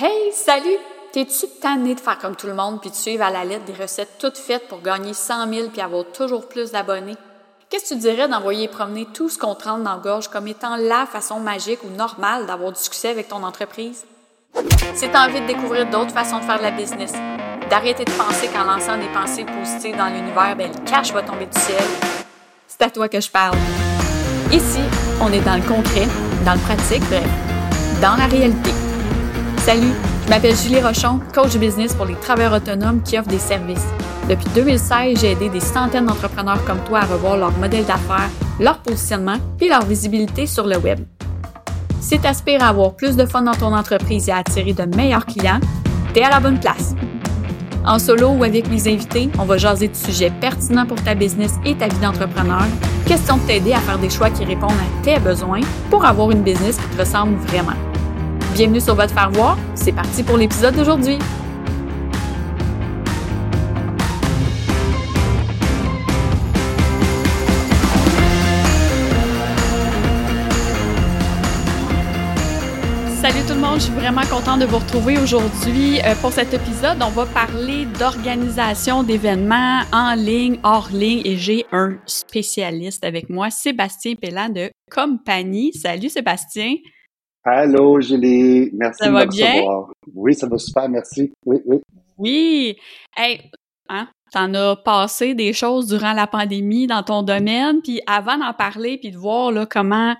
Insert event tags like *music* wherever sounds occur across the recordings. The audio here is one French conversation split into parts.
Hey, salut! T'es-tu tanné de faire comme tout le monde puis de suivre à la lettre des recettes toutes faites pour gagner 100 000 puis avoir toujours plus d'abonnés? Qu'est-ce que tu dirais d'envoyer promener tout ce qu'on te dans la gorge comme étant la façon magique ou normale d'avoir du succès avec ton entreprise? Si t'as envie de découvrir d'autres façons de faire de la business, d'arrêter de penser qu'en lançant des pensées positives dans l'univers, ben, le cash va tomber du ciel, c'est à toi que je parle. Ici, on est dans le concret, dans le pratique, bref, dans la réalité. Salut, je m'appelle Julie Rochon, coach business pour les travailleurs autonomes qui offrent des services. Depuis 2016, j'ai aidé des centaines d'entrepreneurs comme toi à revoir leur modèle d'affaires, leur positionnement et leur visibilité sur le web. Si tu aspires à avoir plus de fun dans ton entreprise et à attirer de meilleurs clients, tu es à la bonne place. En solo ou avec mes invités, on va jaser de sujets pertinents pour ta business et ta vie d'entrepreneur. Question de t'aider à faire des choix qui répondent à tes besoins pour avoir une business qui te ressemble vraiment. Bienvenue sur votre faire voir. C'est parti pour l'épisode d'aujourd'hui. Salut tout le monde, je suis vraiment contente de vous retrouver aujourd'hui. Euh, pour cet épisode, on va parler d'organisation d'événements en ligne, hors ligne, et j'ai un spécialiste avec moi, Sébastien Pellan de Compagnie. Salut Sébastien. Allô, Julie. Merci ça de me bien? recevoir. Oui, ça va super, merci. Oui, oui. Oui. Hey, hein, t'en as passé des choses durant la pandémie dans ton domaine, puis avant d'en parler, puis de voir là comment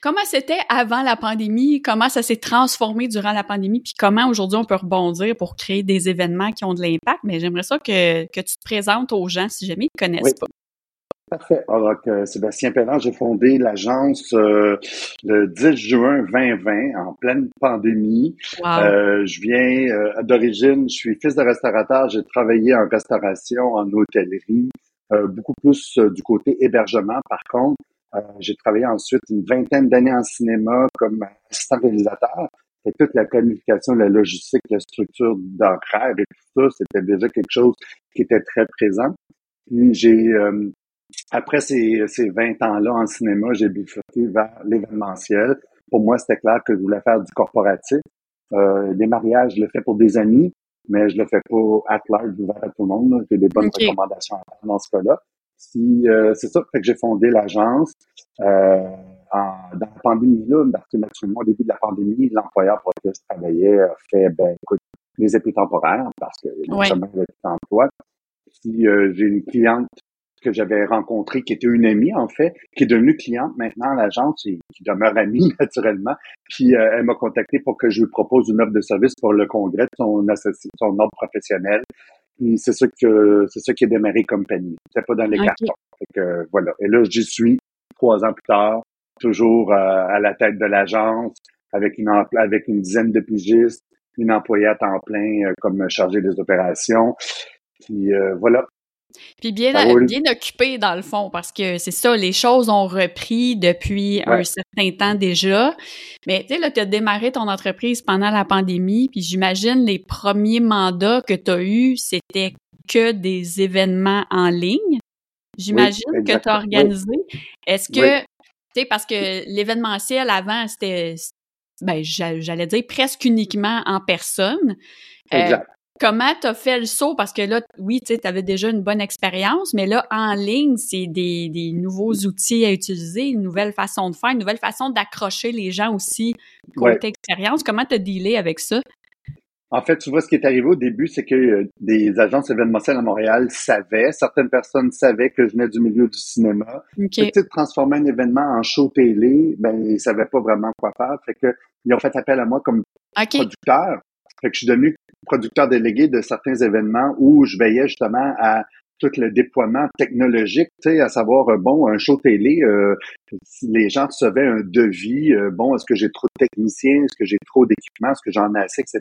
comment c'était avant la pandémie, comment ça s'est transformé durant la pandémie, puis comment aujourd'hui on peut rebondir pour créer des événements qui ont de l'impact. Mais j'aimerais ça que, que tu te présentes aux gens si jamais ils te connaissent Oui. pas. Parfait. Alors, que Sébastien Pellan, j'ai fondé l'agence euh, le 10 juin 2020, en pleine pandémie. Wow. Euh, je viens euh, d'origine, je suis fils de restaurateur. J'ai travaillé en restauration, en hôtellerie, euh, beaucoup plus euh, du côté hébergement. Par contre, euh, j'ai travaillé ensuite une vingtaine d'années en cinéma comme assistant réalisateur. Et toute la planification, la logistique, la structure d'ancrage et tout ça, c'était déjà quelque chose qui était très présent. J'ai, euh, après ces, ces 20 ans-là en cinéma, j'ai bifurqué vers l'événementiel. Pour moi, c'était clair que je voulais faire du corporatif. Euh, les mariages, je le fais pour des amis, mais je le fais pas at large, ouvert à tout le monde. J'ai des bonnes recommandations à faire dans ce cas-là. Si, euh, c'est ça, fait que j'ai fondé l'agence. Euh, en, dans la pandémie, là, parce que naturellement, au début de la pandémie, l'employeur pour lequel je travaillais a fait, ben, écoute, les épis temporaires, parce que y avait plus d'emploi. Puis, euh, j'ai une cliente que j'avais rencontrée, qui était une amie, en fait, qui est devenue cliente maintenant à l'agence et qui demeure amie, *laughs* naturellement. Puis, euh, elle m'a contacté pour que je lui propose une offre de service pour le congrès de son, son ordre professionnel. Puis, c'est ça que, c'est ça qui a démarré compagnie. C'était pas dans les cartons. Fait que, voilà. Et là, j'y suis trois ans plus tard, toujours euh, à la tête de l'agence, avec une, avec une dizaine de pigistes, une employée à temps plein euh, comme chargée des opérations. Puis euh, voilà. Puis bien, Ça roule. bien occupé dans le fond, parce que c'est ça, les choses ont repris depuis un certain temps déjà. Mais tu sais, là, tu as démarré ton entreprise pendant la pandémie, puis j'imagine les premiers mandats que tu as eus, c'était que des événements en ligne. J'imagine que tu as organisé. Est-ce que, Oui. tu sais, parce que l'événementiel avant, c'était, ben, j'a- j'allais dire presque uniquement en personne. Euh, Exact. Comment t'as fait le saut? Parce que là, oui, tu sais, avais déjà une bonne expérience, mais là, en ligne, c'est des, des nouveaux outils à utiliser, une nouvelle façon de faire, une nouvelle façon d'accrocher les gens aussi côté Ouais. expérience. Comment t'as dealé avec ça? En fait, tu vois, ce qui est arrivé au début, c'est que euh, des agences événementielles à Montréal savaient, certaines personnes savaient que je venais du milieu du cinéma. OK. Fait que, tu sais, de transformer un événement en show télé, ben, ils savaient pas vraiment quoi faire. Fait que, ils ont fait appel à moi comme producteur. Fait que je suis devenu producteur délégué de certains événements où je veillais justement à tout le déploiement technologique, tu sais, à savoir, euh, bon, un show télé, euh, les gens recevaient un devis, euh, bon, est-ce que j'ai trop de techniciens, est-ce que j'ai trop d'équipements, est-ce que j'en ai assez, etc.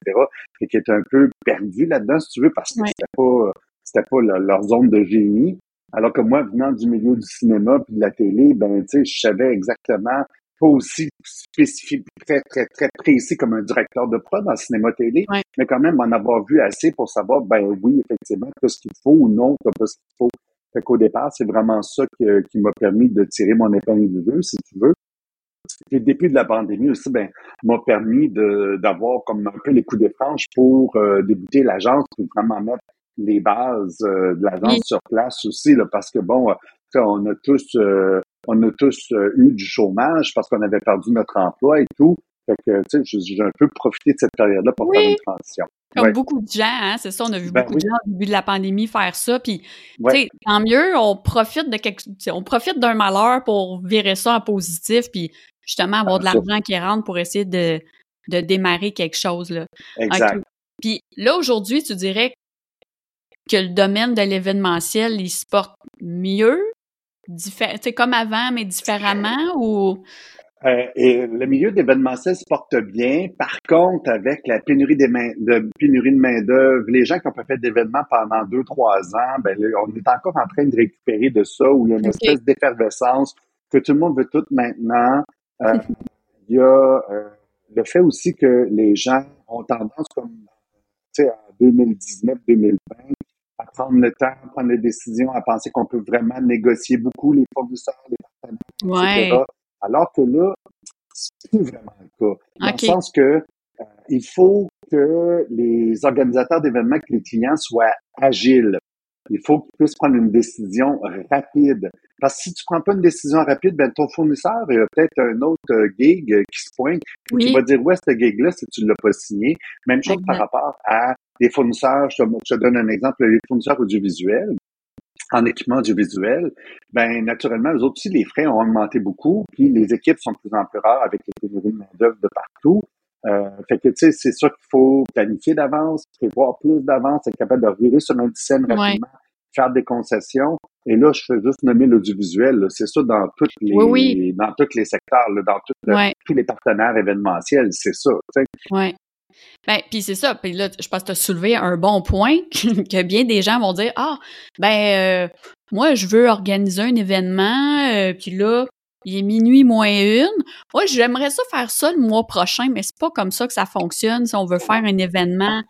Et qui était un peu perdu là-dedans, si tu veux, parce que Ouais. c'était pas, c'était pas leur, leur zone de génie. Alors que moi, venant du milieu du cinéma puis de la télé, ben, tu sais, je savais exactement pas aussi spécifique, très, très, très précis comme un directeur de prod en cinéma-télé, Ouais. mais quand même en avoir vu assez pour savoir, ben oui, effectivement, t'as ce qu'il faut ou non, t'as pas ce qu'il faut. Fait qu'au départ, c'est vraiment ça que- qui m'a permis de tirer mon épingle du jeu, si tu veux. le début de la pandémie aussi, ben, m'a permis de, d'avoir comme un peu les coups de pour euh, débuter l'agence, pour vraiment mettre les bases euh, de l'agence sur place aussi, là, parce que bon, on a tous, on a tous eu du chômage parce qu'on avait perdu notre emploi et tout. Fait que, tu sais, j'ai un peu profité de cette période-là pour faire une transition. Comme beaucoup de gens, hein, c'est ça, on a vu ben beaucoup de gens au début de la pandémie faire ça, puis tu sais, tant mieux, on profite de quelque, on profite d'un malheur pour virer ça en positif, puis justement avoir de l'argent qui rentre pour essayer de, de démarrer quelque chose là. Exact. Puis là aujourd'hui, tu dirais que le domaine de l'événementiel, il se porte mieux, c'est comme avant mais différemment ou? Euh, et le milieu d'événementiel se porte bien. Par contre, avec la pénurie, des main, de, pénurie de main-d'œuvre, les gens qui ont pas fait d'événements pendant deux, trois ans, ben, on est encore en train de récupérer de ça, où il y a une espèce d'effervescence, que tout le monde veut tout maintenant. Euh, *laughs* il y a euh, le fait aussi que les gens ont tendance, comme en 2019-2020, à prendre le temps, à prendre les décisions, à penser qu'on peut vraiment négocier beaucoup les fournisseurs, les partenaires, etc. Alors que là, c'est plus vraiment le cas. Dans le sens que euh, il faut que les organisateurs d'événements, que les clients soient agiles. Il faut qu'ils puissent prendre une décision rapide. Parce que si tu prends pas une décision rapide, ben ton fournisseur, il y a peut-être un autre euh, gig qui se pointe. Oui. Tu vas dire, ouais, ce gig-là, si tu l'as pas signé. Même chose par rapport à des fournisseurs. Je te, je te donne un exemple, les fournisseurs audiovisuels en équipement audiovisuel, ben naturellement, eux autres aussi, les frais ont augmenté beaucoup, puis les équipes sont de plus en plus rares avec les pénuries de main-d'œuvre de partout. Euh, fait que, tu sais, c'est sûr qu'il faut planifier d'avance, prévoir plus d'avance, être capable de revirer sur un scène rapidement, faire des concessions. Et là, je fais juste nommer l'audiovisuel. C'est ça dans toutes les dans tous les secteurs, dans tous les partenaires événementiels, c'est ça. Oui. Ben, puis c'est ça. Puis là, je pense que tu as soulevé un bon point *laughs* que bien des gens vont dire Ah, ben, euh, moi, je veux organiser un événement, euh, puis là, il est minuit moins une. Moi, j'aimerais ça faire ça le mois prochain, mais c'est pas comme ça que ça fonctionne si on veut faire un événement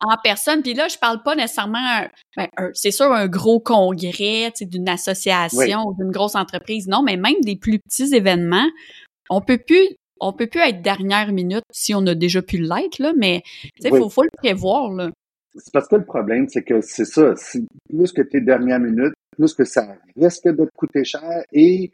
en personne. Puis là, je parle pas nécessairement, ben, c'est sûr, un gros congrès d'une association ou d'une grosse entreprise. Non, mais même des plus petits événements, on peut plus on peut plus être dernière minute si on a déjà pu l'être, là, mais il faut, le prévoir. Là. C'est parce que le problème, c'est que c'est ça. Plus que tu es dernière minute, plus que ça risque de te coûter cher et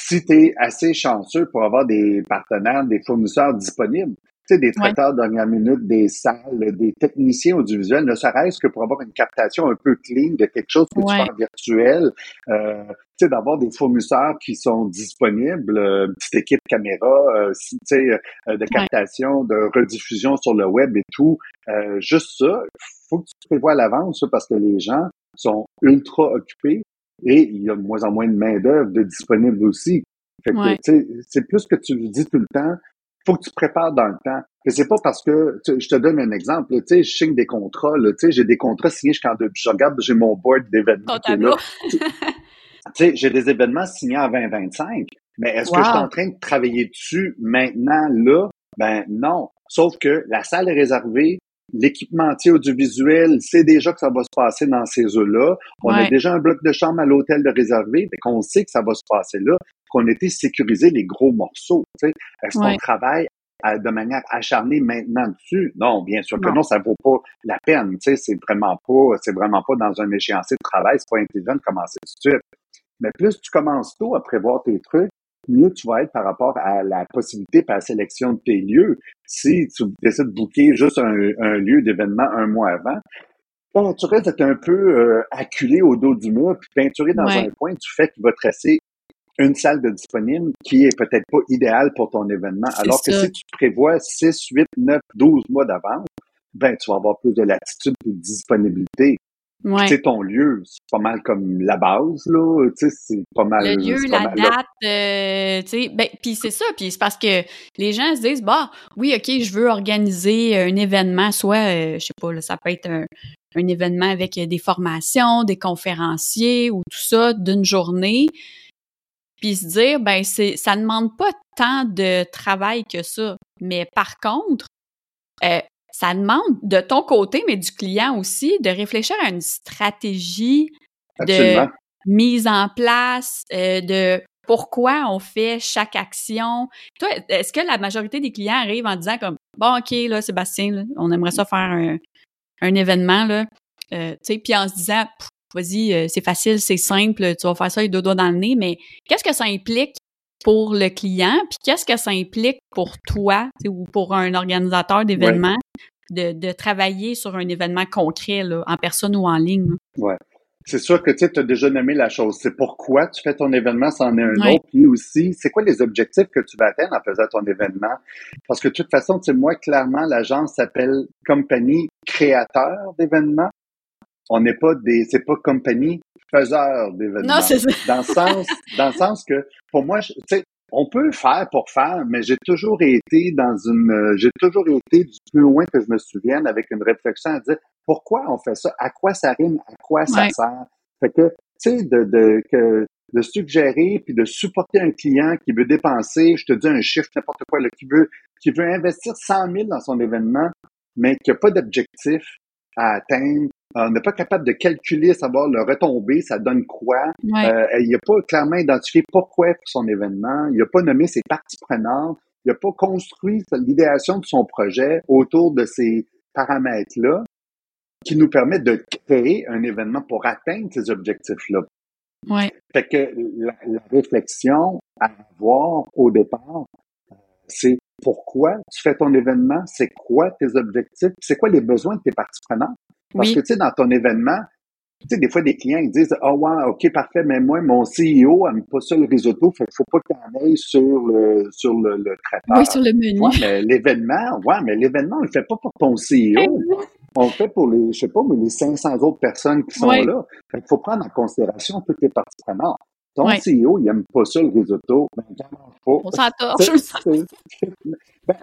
si tu es assez chanceux pour avoir des partenaires, des fournisseurs disponibles, tu sais, des traiteurs de dernière minute, des salles, des techniciens audiovisuels, ne serait-ce que pour avoir une captation un peu clean de quelque chose que tu fais en virtuel, euh, tu sais, d'avoir des fournisseurs qui sont disponibles, euh, une petite équipe caméra, euh, tu sais, euh, de captation, de rediffusion sur le web et tout. juste ça, faut que tu prévois à l'avance, parce que les gens sont ultra occupés et il y a de moins en moins de main-d'œuvre de disponible aussi. Fait que, c'est plus que tu dis tout le temps, faut que tu prépares dans le temps. Et c'est pas parce que, je te donne un exemple, tu sais, je signe des contrats, tu sais, j'ai des contrats signés jusqu'en deux, je regarde, j'ai mon board d'événements. tu sais, j'ai des événements signés en 2025, mais est-ce que je suis en train de travailler dessus maintenant, là? Ben non. Sauf que la salle est réservée, l'équipementier audiovisuel sait déjà que ça va se passer dans ces eaux-là. On a déjà un bloc de chambre à l'hôtel de réservé, qu'on sait que ça va se passer là, qu'on était sécurisé les gros morceaux. Est-ce qu'on travaille de manière acharnée maintenant dessus? Non, bien sûr que non, ça vaut pas la peine. C'est vraiment pas, c'est vraiment pas dans un échéancier de travail, c'est pas intelligent de commencer tout de suite. Mais plus tu commences tôt à prévoir tes trucs, mieux tu vas être par rapport à la possibilité par la sélection de tes lieux. Si tu décides de booker juste un, lieu d'événement un mois avant, bon, tu restes un peu euh, acculé au dos du mur, puis peinturé dans un coin du fait qu'il va te rester une salle de disponible qui est peut-être pas idéale pour ton événement. Alors que si tu prévois 6, 8, 9, 12 mois d'avance, ben, tu vas avoir plus de latitude et de disponibilité. Ouais. Tu ton lieu, c'est pas mal comme la base, là. Tu sais, c'est pas mal. Le lieu, la date, euh, tu sais. Ben, puis c'est ça. Puis c'est parce que les gens se disent, bah, oui, OK, je veux organiser un événement, soit, euh, je sais pas, là, ça peut être un, un événement avec des formations, des conférenciers ou tout ça d'une journée. Puis se dire, ben, c'est, ça demande pas tant de travail que ça. Mais par contre, euh, ça demande de ton côté, mais du client aussi, de réfléchir à une stratégie de mise en place, euh, de pourquoi on fait chaque action. Toi, est-ce que la majorité des clients arrivent en disant comme bon, ok, là, Sébastien, on aimerait ça faire un, un événement là, euh, tu sais, puis en se disant vas-y, euh, c'est facile, c'est simple, tu vas faire ça les deux doigts dans le nez, mais qu'est-ce que ça implique pour le client, puis qu'est-ce que ça implique pour toi ou pour un organisateur d'événements de, de, travailler sur un événement concret, là, en personne ou en ligne? Oui. C'est sûr que tu as déjà nommé la chose. C'est pourquoi tu fais ton événement, c'en est un autre. Puis aussi, c'est quoi les objectifs que tu vas atteindre en faisant ton événement? Parce que de toute façon, tu sais, moi, clairement, l'agence s'appelle Compagnie Créateur d'événements on n'est pas des, c'est pas compagnie faiseur d'événements. Non, c'est ça. *laughs* Dans le sens, dans le sens que, pour moi, tu sais, on peut faire pour faire, mais j'ai toujours été dans une, euh, j'ai toujours été du plus loin que je me souvienne avec une réflexion à dire pourquoi on fait ça, à quoi ça rime, à quoi ça sert? Fait que, tu sais, de, de, que, de suggérer puis de supporter un client qui veut dépenser, je te dis un chiffre, n'importe quoi, là, qui veut, qui veut investir 100 000 dans son événement, mais qui n'a pas d'objectif à atteindre, on n'est pas capable de calculer, savoir le retombé, ça donne quoi. Euh, il n'a pas clairement identifié pourquoi pour son événement. Il n'a pas nommé ses parties prenantes. Il n'a pas construit l'idéation de son projet autour de ces paramètres-là qui nous permettent de créer un événement pour atteindre ces objectifs-là. Ouais. Fait que la, réflexion à avoir au départ, euh, c'est pourquoi tu fais ton événement, c'est quoi tes objectifs, c'est quoi les besoins de tes parties prenantes. Parce que, tu sais, dans ton événement, tu sais, des fois, des clients, ils disent, ah oh, ouais, OK, parfait, mais moi, mon CEO n'aime pas ça le risotto, fait qu'il faut pas qu'il en aille sur le, sur le, le traiteur. Oui, sur le menu. Ouais, mais l'événement, ouais, mais l'événement, on le fait pas pour ton CEO. on le fait pour les, je sais pas, mais les 500 autres personnes qui sont là. Fait qu'il faut prendre en considération toutes les parties prenantes. Ton CEO, il n'aime pas ça le risotto. Ben, pas. On s'entorche. ben,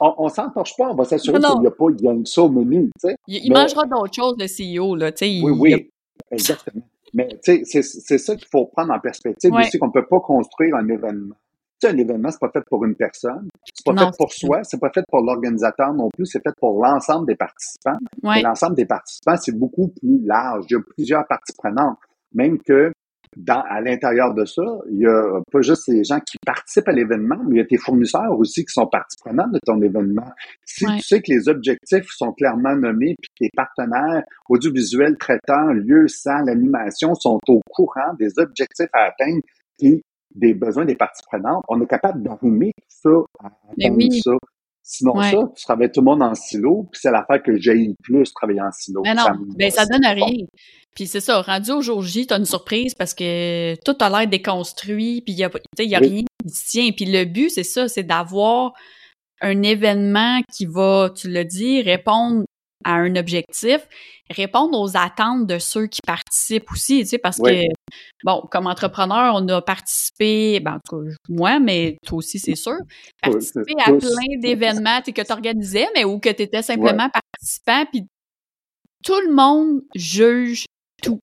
on, on s'entorche pas, on va s'assurer qu'il n'y a pas il y a ça au menu. Tu sais. Il, mangera d'autres choses, le CEO. Là, tu sais, oui, oui, exactement. Mais tu sais, c'est ça qu'il faut prendre en perspective aussi, qu'on ne peut pas construire un événement. Tu sais, un événement, c'est pas fait pour une personne, c'est pas fait pour soi, c'est pas fait pour l'organisateur non plus, c'est fait pour l'ensemble des participants. L'ensemble des participants, c'est beaucoup plus large. Il y a plusieurs parties prenantes. Même que dans, à l'intérieur de ça, il y a pas juste les gens qui participent à l'événement, mais il y a tes fournisseurs aussi qui sont partie prenante de ton événement. Si tu sais que les objectifs sont clairement nommés, puis tes partenaires audiovisuels, traitants, lieux, salles, l'animation sont au courant des objectifs à atteindre et des besoins des parties prenantes, on est capable d'arrimer tout ça à atteindre ça. Sinon, ça, tu travailles tout le monde en silo, puis c'est l'affaire que j'ai le plus travailler en silo. Mais non, ça, ben, ça donne rien. Puis c'est ça, rendu au jour J, t'as une surprise parce que tout a l'air déconstruit, puis il y a, y a rien qui tient. Puis le but, c'est ça, c'est d'avoir un événement qui va, tu l'as dit, répondre à un objectif, répondre aux attentes de ceux qui participent aussi, tu sais, parce que, bon, comme entrepreneur, on a participé, ben, moi, mais toi aussi, c'est sûr, participé à plein d'événements que tu organisais, mais où que tu étais simplement participant, puis tout le monde juge tout.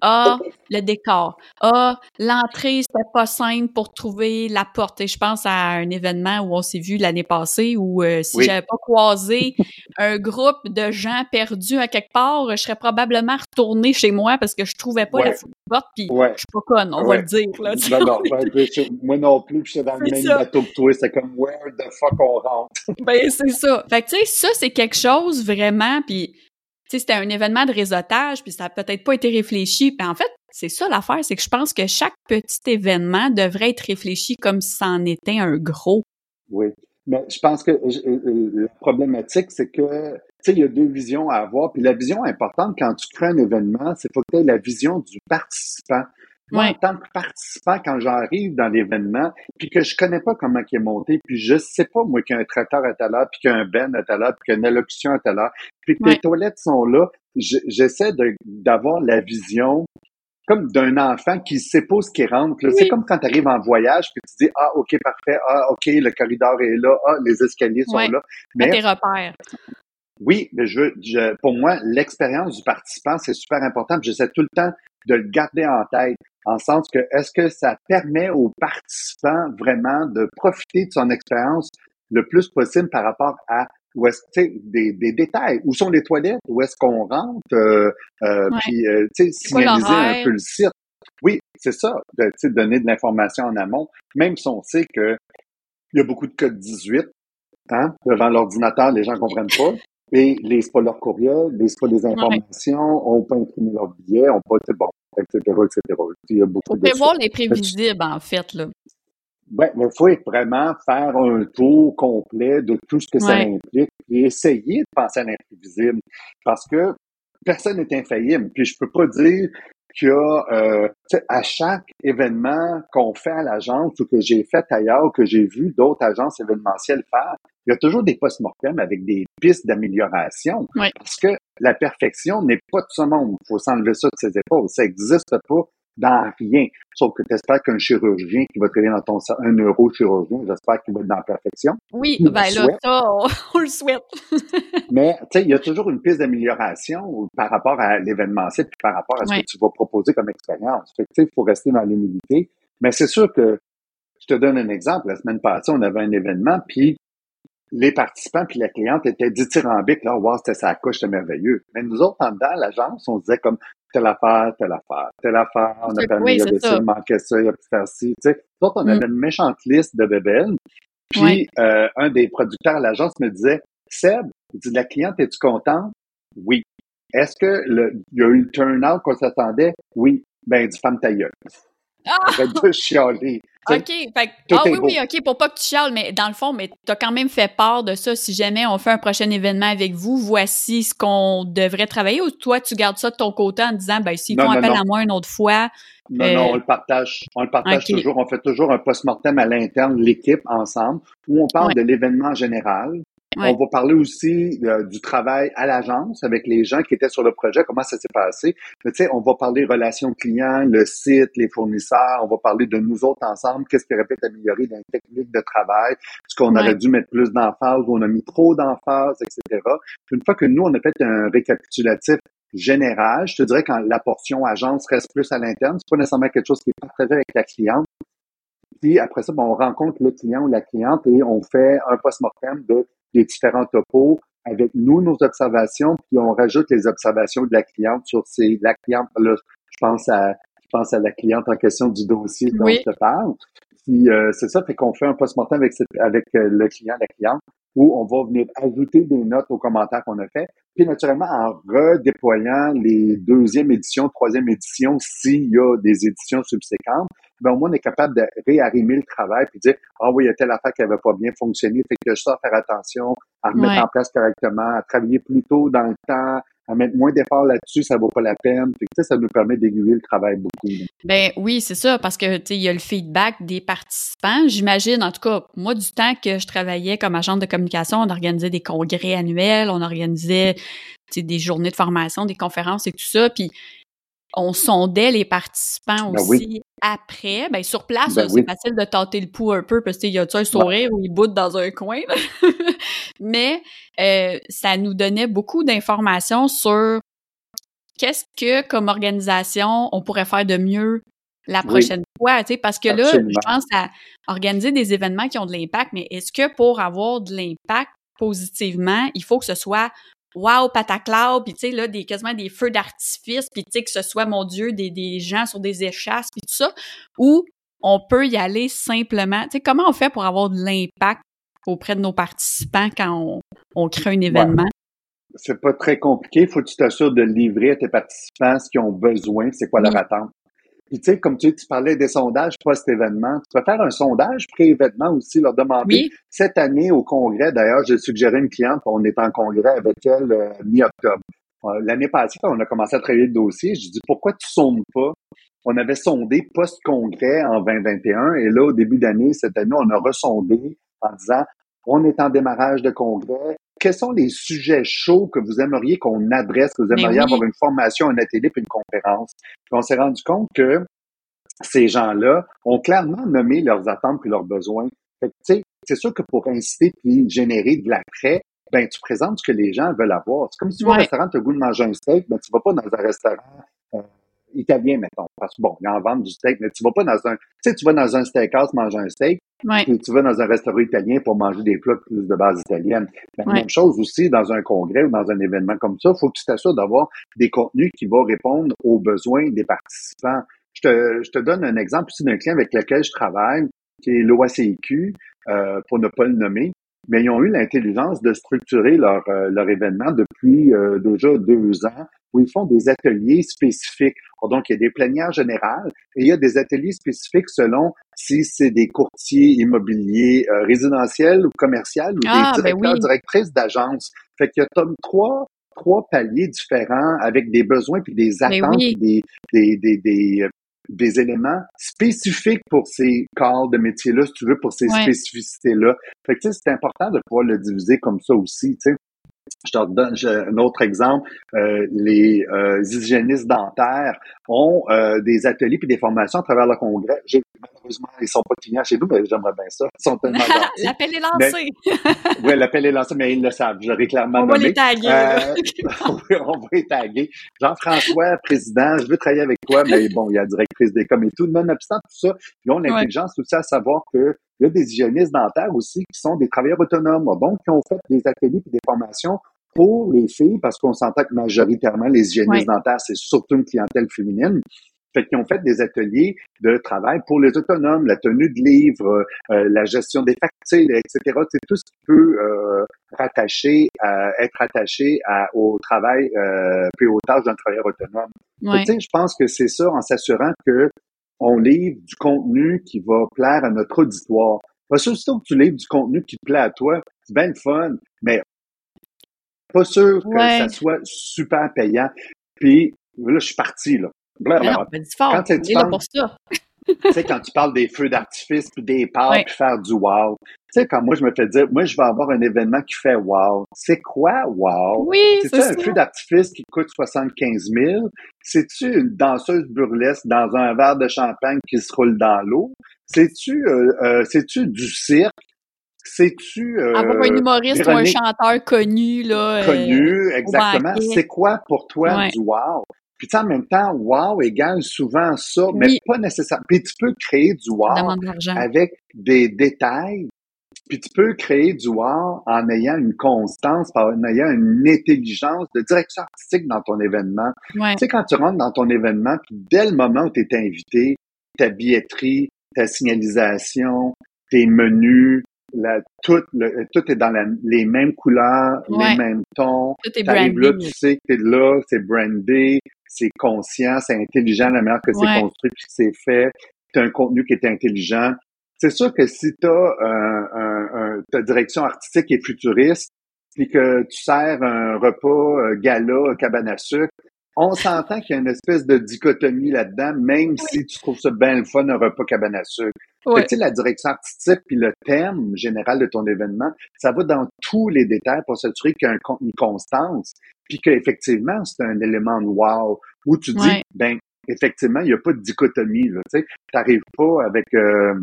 Ah, le décor. Ah, l'entrée, c'était pas simple pour trouver la porte. Et je pense à un événement où on s'est vu l'année passée où euh, si j'avais pas croisé un groupe de gens perdus à quelque part, je serais probablement retourné chez moi parce que je trouvais pas la porte. Puis je suis pas conne, on va le dire. Là, non, non, moi non plus, puis j'étais dans le même bateau que toi. C'est comme where the fuck on rentre? ben c'est ça. Fait que tu sais, ça c'est quelque chose vraiment. Puis c'était un événement de réseautage, puis ça n'a peut-être pas été réfléchi. Puis en fait, c'est ça l'affaire, c'est que je pense que chaque petit événement devrait être réfléchi comme si c'en était un gros. Oui. Mais je pense que euh, euh, la problématique, c'est que, tu sais, il y a deux visions à avoir. Puis la vision importante quand tu crées un événement, c'est faut que tu aies la vision du participant. Moi, en tant que participant, quand j'arrive dans l'événement, puis que je connais pas comment il est monté, puis je sais pas, moi, qu'il y a un traiteur à telle heure, puis qu'il y a un ben à telle heure, puis qu'il y a une allocution à telle heure, puis que les toilettes sont là, j'essaie d'avoir la vision comme d'un enfant qui sait pas ce qui rentre. C'est comme quand tu arrives en voyage, puis tu dis, ah, OK, parfait, ah, OK, le corridor est là, ah, les escaliers sont là. Mais tes repères. Oui, mais je, je pour moi, l'expérience du participant, c'est super important. J'essaie tout le temps de le garder en tête, en sens que est-ce que ça permet aux participants vraiment de profiter de son expérience le plus possible par rapport à où est-ce des, des détails, où sont les toilettes, où est-ce qu'on rentre, euh, euh, puis euh, tu sais signaliser un peu le site. Oui, c'est ça, de donner de l'information en amont, même si on sait que il y a beaucoup de codes 18, hein, devant l'ordinateur, les gens comprennent pas. Et les pas leur courriel, les pas des informations, on peut imprimer leur billet, on peut, bon, etc., etc. Il y a beaucoup de prévoir les prévisibles, en fait, là. Ouais, mais il faut vraiment faire un tour complet de tout ce que ça implique et essayer de penser à l'imprévisible. Parce que personne n'est infaillible. Puis je peux pas dire qu'il y a euh, à chaque événement qu'on fait à l'agence ou que j'ai fait ailleurs ou que j'ai vu d'autres agences événementielles faire, il y a toujours des post-mortem avec des pistes d'amélioration. Parce que la perfection n'est pas de ce monde. Il faut s'enlever ça de ses épaules. Ça n'existe pas dans rien. Sauf que tu espères qu'un chirurgien qui va travailler dans ton un neurochirurgien, j'espère qu'il va être dans la perfection. Oui, ben là, ça, *laughs* on, le souhaite. *laughs* Mais tu sais, il y a toujours une piste d'amélioration par rapport à l'événementiel puis par rapport à ce que tu vas proposer comme expérience. Fait il faut rester dans l'humilité. Mais c'est sûr que je te donne un exemple. La semaine passée, on avait un événement, puis les participants puis la cliente étaient dithyrambiques. Là, wow, c'était sa couche, c'était merveilleux. Mais nous autres, en dedans, l'agence, on se disait comme telle affaire, telle affaire, telle affaire, on a permis, il y avait ça, il manquait ça, il a pu faire ci. Tu sais, nous on avait mm. une méchante liste de bébelles. Puis, euh, un des producteurs à l'agence me disait, Seb, il dit, la cliente, es-tu contente? Oui. Est-ce que le, il y a eu le turn-out qu'on s'attendait? Oui. Ben, du femme ta gueule. Ah! de chialer. OK. Fait, ah oui, oui, OK, pour pas que tu chiales, mais dans le fond, mais tu as quand même fait part de ça. Si jamais on fait un prochain événement avec vous, voici ce qu'on devrait travailler ou toi, tu gardes ça de ton côté en disant, ben, s'ils font appel à moi une autre fois. Non, non, euh, on le partage. On le partage toujours. On fait toujours un post-mortem à l'interne, l'équipe ensemble, où on parle de l'événement général, on va parler aussi euh, du travail à l'agence avec les gens qui étaient sur le projet, comment ça s'est passé. tu sais, on va parler relations clients, le site, les fournisseurs, on va parler de nous autres ensemble, qu'est-ce qui aurait pu être amélioré dans les techniques de travail, ce qu'on aurait dû mettre plus d'emphase, où on a mis trop d'emphase, etc. une fois que nous, on a fait un récapitulatif général, je te dirais quand la portion agence reste plus à l'interne, c'est pas nécessairement quelque chose qui est partagé avec la cliente. Puis après ça, on rencontre le client ou la cliente et on fait un post-mortem de les différents topos avec nous, nos observations, puis on rajoute les observations de la cliente sur ces, la cliente, là, je pense à, je pense à la cliente en question du dossier dont je te parle. Puis euh, c'est ça, fait qu'on fait un post-mortem avec, avec euh, le client, la cliente, où on va venir ajouter des notes aux commentaires qu'on a fait. Puis naturellement, en redéployant les deuxième éditions, troisième éditions, s'il y a des éditions subséquentes, ben au moins on est capable de réarrimer le travail puis dire ah oui il y a telle affaire qui avait pas bien fonctionné, fait que je à faire attention à remettre en place correctement, à travailler plus tôt dans le temps, à mettre moins d'efforts là-dessus, ça vaut pas la peine. Fait que, ça nous permet d'aiguiller le travail beaucoup. Ben oui, c'est ça, parce que il y a le feedback des participants. J'imagine, en tout cas, moi, du temps que je travaillais comme agente de communication, on organisait des congrès annuels, on organisait des journées de formation, des conférences et tout ça. Puis on sondait les participants ben aussi après. Ben, sur place, ben c'est facile de tâter le pouls un peu parce qu'il y a un sourire ou il boude dans un coin. *laughs* Mais euh, ça nous donnait beaucoup d'informations sur qu'est-ce que, comme organisation, on pourrait faire de mieux la prochaine fois, tu sais, parce que là, je pense à organiser des événements qui ont de l'impact, mais est-ce que pour avoir de l'impact positivement, il faut que ce soit wow, patacloud, puis tu sais, là, des, quasiment des feux d'artifice, puis tu sais, que ce soit, mon Dieu, des, des gens sur des échasses, puis tout ça, ou on peut y aller simplement. Tu sais, comment on fait pour avoir de l'impact auprès de nos participants quand on, on crée un événement? C'est pas très compliqué. Faut que tu t'assures de livrer à tes participants ce qu'ils ont besoin, c'est quoi leur attente. Puis tu sais, comme tu, tu parlais des sondages post-événement, tu peux faire un sondage pré-événement aussi, leur demander. Cette année au congrès, d'ailleurs, j'ai suggéré une cliente, on est en congrès avec elle euh, mi-octobre. Euh, l'année passée, quand on a commencé à travailler le dossier, je dis pourquoi tu sondes pas? On avait sondé post-congrès en 2021 et là, au début d'année, cette année, on a ressondé en disant on est en démarrage de congrès, quels sont les sujets chauds que vous aimeriez qu'on adresse, que vous aimeriez avoir une formation, un atelier puis une conférence? Puis on s'est rendu compte que ces gens-là ont clairement nommé leurs attentes puis leurs besoins. Fait c'est sûr que pour inciter puis générer de l'après, ben tu présentes ce que les gens veulent avoir. C'est comme si tu vas au restaurant, tu as le goût de manger un steak, ben tu vas pas dans un restaurant euh, italien, mettons. Parce que bon, ils en vendent du steak, mais tu vas pas dans un, tu sais, tu vas dans un steakhouse manger un steak, ouais. puis tu vas dans un restaurant italien pour manger des plats plus de base italienne. La même chose aussi dans un congrès ou dans un événement comme ça, il faut que tu t'assures d'avoir des contenus qui vont répondre aux besoins des participants. Je te, je te donne un exemple aussi d'un client avec lequel je travaille, qui est l'OACIQ, euh, pour ne pas le nommer, mais ils ont eu l'intelligence de structurer leur, euh, leur événement depuis euh, déjà deux ans, où ils font des ateliers spécifiques. Donc, il y a des plénières générales et il y a des ateliers spécifiques selon si c'est des courtiers immobiliers euh, résidentiels ou commerciaux ou Ah, des ben directeurs, oui. directrices d'agence. Fait qu'il y a comme trois trois paliers différents avec des besoins puis des Ben attentes oui. des, des, des, des, euh, des éléments spécifiques pour ces corps de métier-là, si tu veux, pour ces Ouais. spécificités-là. Fait que, tu sais, c'est important de pouvoir le diviser comme ça aussi, tu sais. Je te redonne j'ai un autre exemple. Euh, les euh, hygiénistes dentaires ont euh, des ateliers puis des formations à travers le congrès. Malheureusement, ils sont pas clients chez nous, mais j'aimerais bien ça. Ils sont *laughs* tellement gentils. L'appel est lancé. *laughs* Oui, l'appel est lancé, mais ils le savent. Je l'aurais clairement On va les taguer. Euh, *laughs* on va les taguer. Jean-François, président, je veux travailler avec toi, mais bon, il y a la directrice des coms et tout. Nonobstant tout ça, ils ont l'intelligence aussi à savoir que il y a des hygiénistes dentaires aussi qui sont des travailleurs autonomes, donc qui ont fait des ateliers et des formations pour les filles, parce qu'on s'entend que majoritairement, les hygiénistes dentaires, c'est surtout une clientèle féminine. Fait qu'ils ont fait des ateliers de travail pour les autonomes, la tenue de livres, euh, la gestion des factures, etc. C'est tout ce qui peut euh, rattacher à, être rattaché à, au travail euh, puis aux tâches d'un travailleur autonome. Tu sais, je pense que c'est ça en s'assurant que on livre du contenu qui va plaire à notre auditoire. Parce que aussitôt que tu livres du contenu qui te plaît à toi, c'est bien le fun, mais pas sûr que Ouais. ça soit super payant. Puis là, je suis parti, là. Blablabla. non, ben, fort. Quand tu là pour ça. Tu sais, quand tu parles des feux d'artifice, puis des Ouais. puis faire du wow. Tu sais, quand moi, je me fais dire, moi, je vais avoir un événement qui fait wow. C'est quoi wow? Oui, c'est un ça. feu d'artifice qui coûte 75 000? C'est-tu une danseuse burlesque dans un verre de champagne qui se roule dans l'eau? C'est-tu euh, euh, c'est-tu du cirque? C'est-tu euh, Avoir un humoriste ou un chanteur connu, là. euh, connu? Exactement. C'est quoi pour toi Ouais. du wow? Puis tu sais, en même temps, wow égale souvent ça, mais pas nécessairement. Puis tu peux créer du wow de avec des détails. Puis tu peux créer du wow en ayant une constance, en ayant une intelligence de direction artistique dans ton événement. Ouais. Tu sais, quand tu rentres dans ton événement, puis dès le moment où tu es invité, ta billetterie, ta signalisation, tes menus, la, tout, le- tout est dans la- les mêmes couleurs, Ouais. les mêmes tons. Tout est T'arrives là, brandé. tu sais que t'es là, c'est brandé, c'est conscient, c'est intelligent, la manière que Ouais. c'est construit puis que c'est fait. T'as un contenu qui est intelligent. C'est sûr que si un, un, un- ta direction artistique est futuriste, puis que tu sers un repas euh, gala cabane à sucre, on s'entend qu'il y a une espèce de dichotomie là-dedans, même si tu trouves ça bien le fun, un repas cabane à sucre. Fait Ouais. que, tu sais, la direction artistique puis le thème général de ton événement, ça va dans tous les détails pour s'assurer qu'il y a un une constance, puis qu'effectivement, c'est un élément de wow, où tu dis, ben, effectivement, il n'y a pas de dichotomie, là, tu sais, t'arrives pas avec, euh,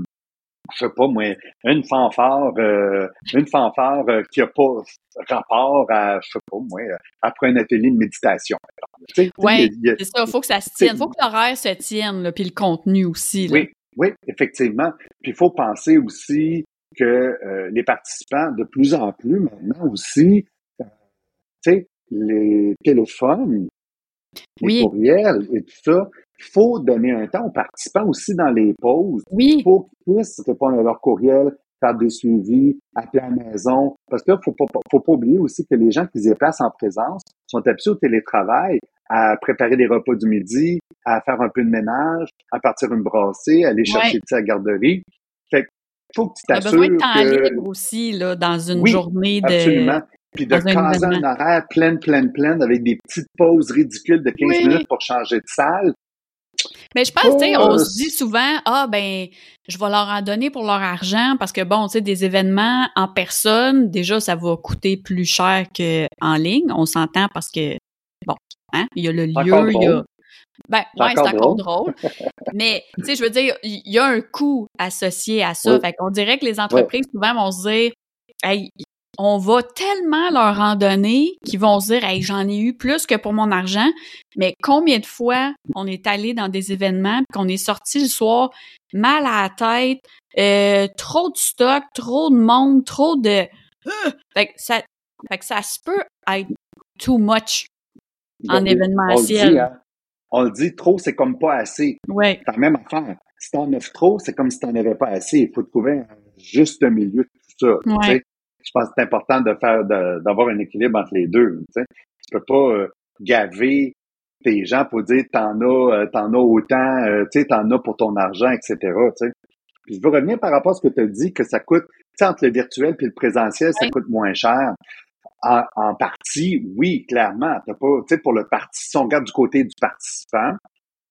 je sais pas moi, une fanfare, euh, une fanfare euh, qui a pas rapport à, je sais pas moi, après un atelier de méditation. Il a- C'est ça, faut que ça se tienne. Faut que l'horaire se tienne, là, puis le contenu aussi. Là. Oui, oui, effectivement. Puis il faut penser aussi que euh, les participants, de plus en plus maintenant aussi, euh, tu sais, les téléphones, les Oui. courriels et tout ça, il faut donner un temps aux participants aussi dans les pauses Oui, pour qu'ils puissent répondre à leurs courriels, faire des suivis, appeler à la maison. Parce que là, faut pas, faut pas oublier aussi que les gens qui se déplacent en présence sont habitués au télétravail, à préparer des repas du midi, à faire un peu de ménage, à partir une brassée, à aller chercher Ouais. à la garderie. Fait que faut que tu t'assures besoin de temps que... libre aussi, là, dans une Oui, journée de. Absolument. Puis de caser un horaire plein, plein, plein, avec des petites pauses ridicules de 15 Oui. minutes pour changer de salle. Mais je pense, tu sais, on euh, se dit souvent, ah, ben, je vais leur en donner pour leur argent parce que, bon, tu sais, des événements en personne, déjà, ça va coûter plus cher qu'en ligne. On s'entend parce que, bon, hein, il y a le lieu, il y a. Ben, C'est ouais, c'est encore encore drôle. *laughs* Mais, tu sais, je veux dire, il y a un coût associé à ça. Oui. Fait qu'on dirait que les entreprises, souvent, vont se dire, hey, on va tellement leur en donner qu'ils vont se dire, hey, j'en ai eu plus que pour mon argent. Mais combien de fois on est allé dans des événements puis qu'on est sorti le soir mal à la tête, euh, trop de stock, trop de monde, trop de. Euh! Fait que ça, fait que ça se peut être too much en Ben, On le événementiel. dit, hein. on le dit trop, c'est comme pas assez. Ouais. C'est la même affaire. Si t'en offres trop, c'est comme si t'en avais pas assez. Il faut trouver un juste milieu de tout ça. Je pense que c'est important de faire d'avoir un équilibre entre les deux. Tu, tu peux pas euh, gaver tes gens pour dire t'en as, euh, t'en as autant, euh, tu sais, t'en as pour ton argent, etc. Puis je veux revenir par rapport à ce que tu as dit, que ça coûte, entre le virtuel puis le présentiel, ça coûte moins cher. En, en, partie, oui, clairement. T'as pas, tu sais, pour le parti, si on regarde du côté du participant,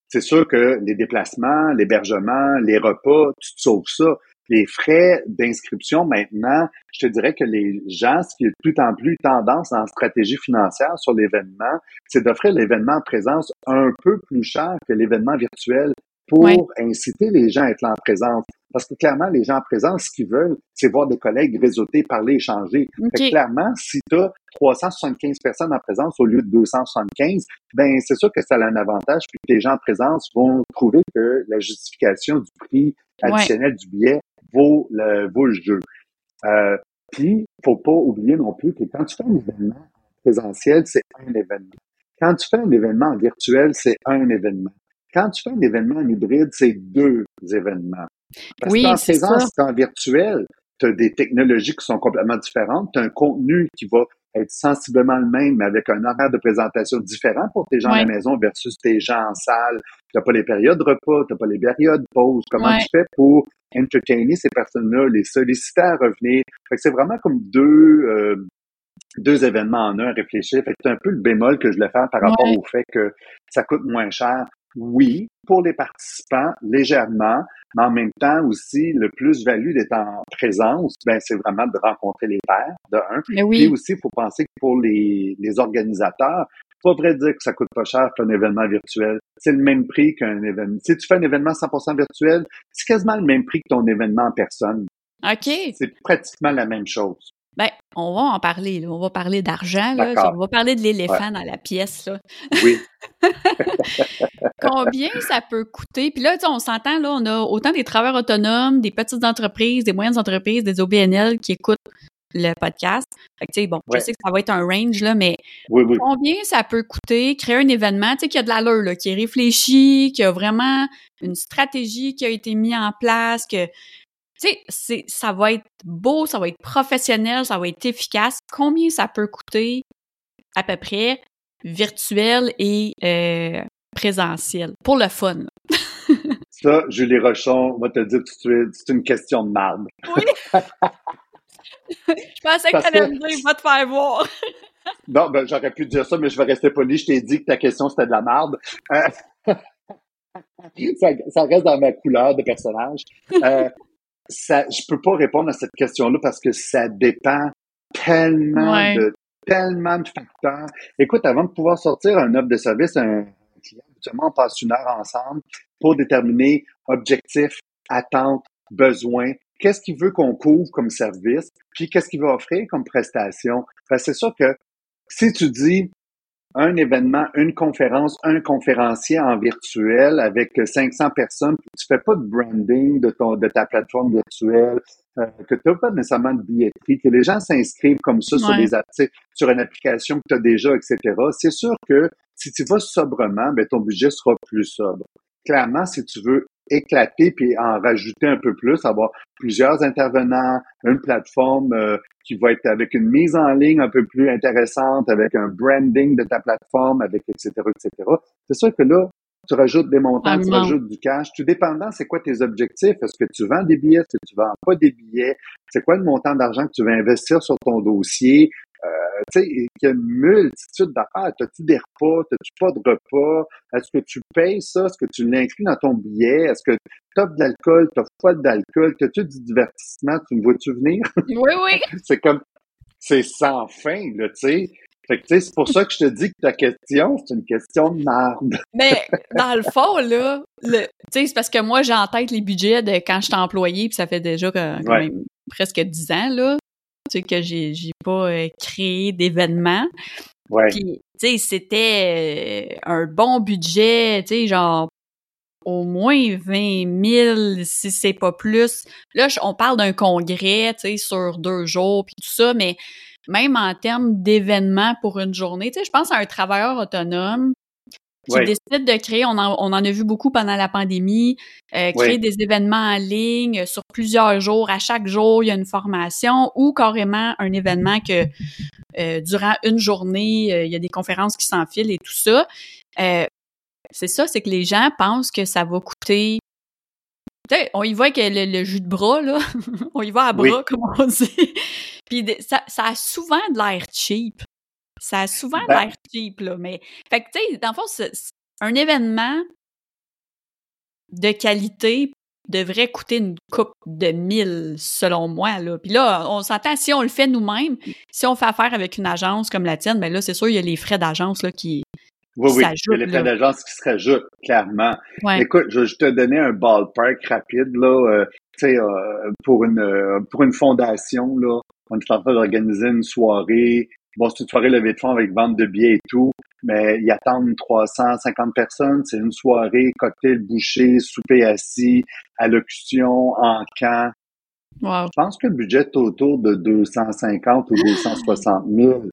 c'est sûr que les déplacements, l'hébergement, les repas, tu te sauves ça. Les frais d'inscription, maintenant, je te dirais que les gens, ce qui est de plus en plus tendance en stratégie financière sur l'événement, c'est d'offrir l'événement en présence un peu plus cher que l'événement virtuel pour inciter les gens à être là en présence. Parce que clairement, les gens en présence, ce qu'ils veulent, c'est voir des collègues réseauter, parler, échanger. clairement, si tu as 375 personnes en présence au lieu de 275, ben c'est sûr que ça a un avantage, puis les gens en présence vont trouver que la justification du prix additionnel du billet vaut le, vaut le jeu. Euh, puis, faut pas oublier non plus que quand tu fais un événement présentiel, c'est un événement. Quand tu fais un événement virtuel, c'est un événement. Quand tu fais un événement en hybride, c'est deux événements. Parce oui, qu'en présence, en virtuel, tu as des technologies qui sont complètement différentes, tu as un contenu qui va être sensiblement le même, mais avec un horaire de présentation différent pour tes gens à la maison versus tes gens en salle. Tu n'as pas les périodes de repas, tu n'as pas les périodes de pause. Comment tu fais pour entertainer ces personnes-là, les solliciter à revenir? c'est vraiment comme deux, euh, deux événements en un à réfléchir. Fait que c'est un peu le bémol que je voulais faire par rapport au fait que ça coûte moins cher oui, pour les participants, légèrement, mais en même temps aussi, le plus-value d'être en présence, ben, c'est vraiment de rencontrer les pairs, de un. Mais oui. Puis aussi, il faut penser que pour les, les organisateurs, pas vrai dire que ça coûte pas cher qu'un événement virtuel. C'est le même prix qu'un événement. Si tu fais un événement 100% virtuel, c'est quasiment le même prix que ton événement en personne. OK. C'est pratiquement la même chose. Ben, on va en parler. Là. On va parler d'argent. On va parler de l'éléphant dans la pièce. Là. Oui. *laughs* Combien ça peut coûter? Puis là, on s'entend, là, on a autant des travailleurs autonomes, des petites entreprises, des moyennes entreprises, des OBNL qui écoutent le podcast. Fait que, tu sais, bon, je sais que ça va être un range, là, mais combien ça peut coûter créer un événement, tu sais, qui a de l'allure, là, qui est réfléchi, qui a vraiment une stratégie qui a été mise en place, que tu sais, ça va être beau, ça va être professionnel, ça va être efficace. Combien ça peut coûter à peu près virtuel et euh, présentiel? Pour le fun? *laughs* ça, Julie Rochon va te dire tout de suite, c'est une question de marde. Oui. *laughs* je pensais que tu allais me dire, va te faire voir. *laughs* non, ben, j'aurais pu dire ça, mais je vais rester poli. Je t'ai dit que ta question, c'était de la marde. Euh, *laughs* ça, ça, reste dans ma couleur de personnage. Euh, ça, je peux pas répondre à cette question-là parce que ça dépend tellement de tellement de facteurs. Écoute, avant de pouvoir sortir un offre de service un client, on passe une heure ensemble pour déterminer objectif, attente, besoin, qu'est-ce qu'il veut qu'on couvre comme service, puis qu'est-ce qu'il veut offrir comme prestation. c'est sûr que si tu dis un événement, une conférence, un conférencier en virtuel avec 500 personnes, tu fais pas de branding de ton de ta plateforme virtuelle, euh, que tu n'as pas nécessairement de billetterie, que les gens s'inscrivent comme ça sur des sur une application que tu as déjà, etc. C'est sûr que si tu vas sobrement, ben ton budget sera plus sobre. Clairement, si tu veux éclater puis en rajouter un peu plus, avoir plusieurs intervenants, une plateforme euh, qui va être avec une mise en ligne un peu plus intéressante, avec un branding de ta plateforme, avec etc. etc. C'est sûr que là, tu rajoutes des montants, tu rajoutes du cash. Tout dépendant, c'est quoi tes objectifs? Est-ce que tu vends des billets? Est-ce que tu vends pas des billets? C'est quoi le montant d'argent que tu veux investir sur ton dossier? Euh, tu sais, il y a une multitude d'affaires. As-tu des repas? As-tu pas de repas? Est-ce que tu payes ça? Est-ce que tu l'inclus dans ton billet? Est-ce que tu as de l'alcool? Tu pas d'alcool? As-tu du divertissement? Tu me vois-tu venir? *laughs* Oui, oui. c'est comme, c'est sans fin, là, tu sais. Fait que, c'est pour ça que je te dis que ta question, c'est une question de merde. *laughs* Mais, dans le fond, là, sais, c'est parce que moi, j'ai en tête les budgets de quand j'étais employé, puis ça fait déjà quand même presque dix ans, là que j'ai, j'ai pas euh, créé d'événements. Ouais. Puis, tu sais, c'était euh, un bon budget, tu sais, genre au moins 20 000, si c'est pas plus. Là, on parle d'un congrès, tu sais, sur deux jours, puis tout ça, mais même en termes d'événements pour une journée, tu sais, je pense à un travailleur autonome, qui décident de créer, on en, on en a vu beaucoup pendant la pandémie, euh, créer des événements en ligne sur plusieurs jours. À chaque jour, il y a une formation ou carrément un événement que euh, durant une journée, euh, il y a des conférences qui s'enfilent et tout ça. c'est ça, c'est que les gens pensent que ça va coûter on y va avec le, jus de bras, là. *laughs* on y va à bras, comme on dit. Puis ça, ça a souvent de l'air cheap. Ça a souvent ben l'air cheap, là. Mais, fait que, tu sais, dans le fond, un événement de qualité devrait coûter une coupe de mille, selon moi, là. Puis là, on s'entend, si on le fait nous-mêmes, si on fait affaire avec une agence comme la tienne, ben là, c'est sûr, il y a les frais d'agence, là, qui, oui, oui, il y a les frais d'agence qui se rajoutent, clairement. Écoute, je vais te donner un ballpark rapide, là. Euh, tu sais, euh, pour une euh, pour une fondation, là, on est en train d'organiser une soirée Bon, c'est une soirée levée de fonds avec vente de billets et tout, mais ils attendent 350 personnes. C'est une soirée, cocktail bouché, souper assis, allocution, en camp. Wow. Je pense que le budget est autour de 250 ou 260 000.